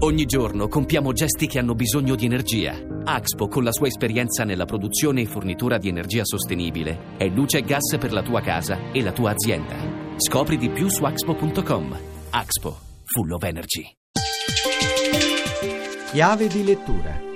Ogni giorno compiamo gesti che hanno bisogno di energia. Axpo, con la sua esperienza nella produzione e fornitura di energia sostenibile, è luce e gas per la tua casa e la tua azienda. Scopri di più su axpo.com. Axpo, full of energy. Chiave di lettura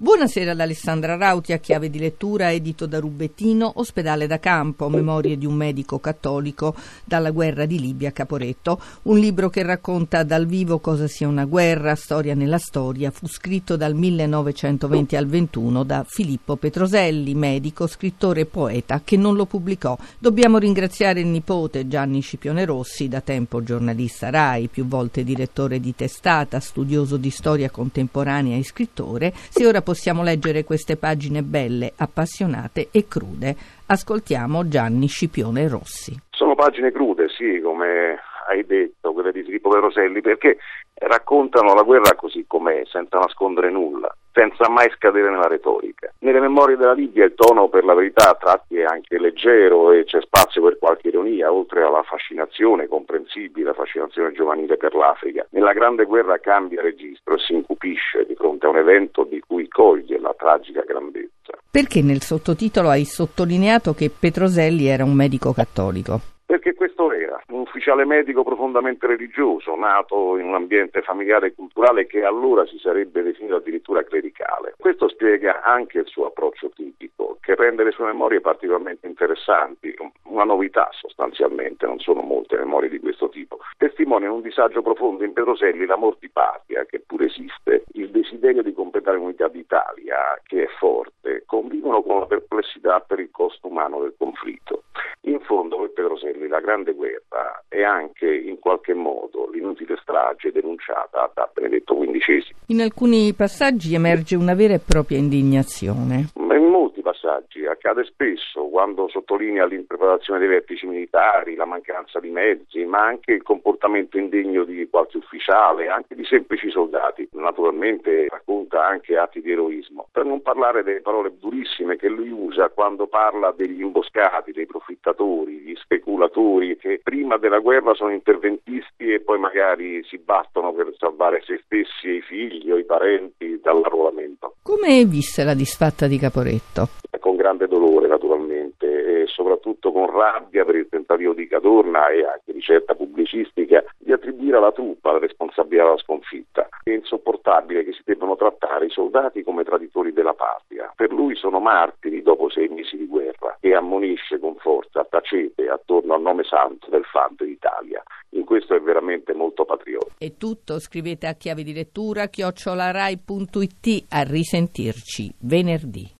Buonasera ad Alessandra Rauti a chiave di lettura edito da Rubettino, Ospedale da campo, memorie di un medico cattolico dalla guerra di Libia Caporetto, un libro che racconta dal vivo cosa sia una guerra, storia nella storia, fu scritto dal 1920 al 21 da Filippo Petroselli, medico, scrittore e poeta che non lo pubblicò. Dobbiamo ringraziare il nipote Gianni Scipione Rossi, da tempo giornalista RAI, più volte direttore di testata, studioso di storia contemporanea e scrittore, se ora possiamo leggere queste pagine belle, appassionate e crude. Ascoltiamo Gianni Scipione Rossi. Sono pagine crude, sì, come hai detto, quelle di Filippo Peroselli, perché raccontano la guerra così com'è, senza nascondere nulla, senza mai scadere nella retorica. Nelle memorie della Libia il tono per la verità a tratti è anche leggero e c'è spazio per qualche ironia, oltre alla fascinazione comprensibile, la fascinazione giovanile per l'Africa. Nella grande guerra cambia registro e si incupisce di fronte a un evento di cui coglie la tragica grandezza. Perché nel sottotitolo hai sottolineato che Petroselli era un medico cattolico? Perché questo era un ufficiale medico profondamente religioso, nato in un ambiente familiare e culturale che allora si sarebbe definito addirittura clericale. Questo spiega anche il suo approccio tipico, che rende le sue memorie particolarmente interessanti, una novità sostanzialmente, non sono molte memorie di questo tipo. Testimonia un disagio profondo in Petroselli l'amor di patria, che pure esiste, il desiderio di completare l'unità d'Italia, che è forte, convivono con la perplessità per il costo umano del conflitto. Petroselli la grande guerra è anche in qualche modo l'inutile strage denunciata da Benedetto XV. In alcuni passaggi emerge una vera e propria indignazione. In molti passaggi accade spesso quando sottolinea l'impreparazione dei vertici militari, la mancanza di mezzi, ma anche il comportamento indegno di qualche ufficiale, anche di semplici soldati. Naturalmente racconta anche atti di eroismo. Per non parlare delle parole durissime che lui usa quando parla degli imboscati, dei profittatori, gli speculatori che prima della guerra sono interventisti e poi magari si battono per salvare se stessi e i figli o i parenti dall'arruolamento. Come visse la disfatta di Caporetto? Con grande dolore naturalmente e soprattutto con rabbia per il tentativo di Cadorna e anche di certa pubblicistica di attribuire alla truppa la responsabilità della sconfitta. È insopportabile che si debbano trattare i soldati come traditori della patria. Per lui sono martiri dopo sei mesi di guerra e ammonisce con forza, tacete attorno al nome santo del fanto d'Italia. In questo è veramente molto patriota. È tutto, scrivete a chiave di lettura chiocciolarai.it a risentirci venerdì.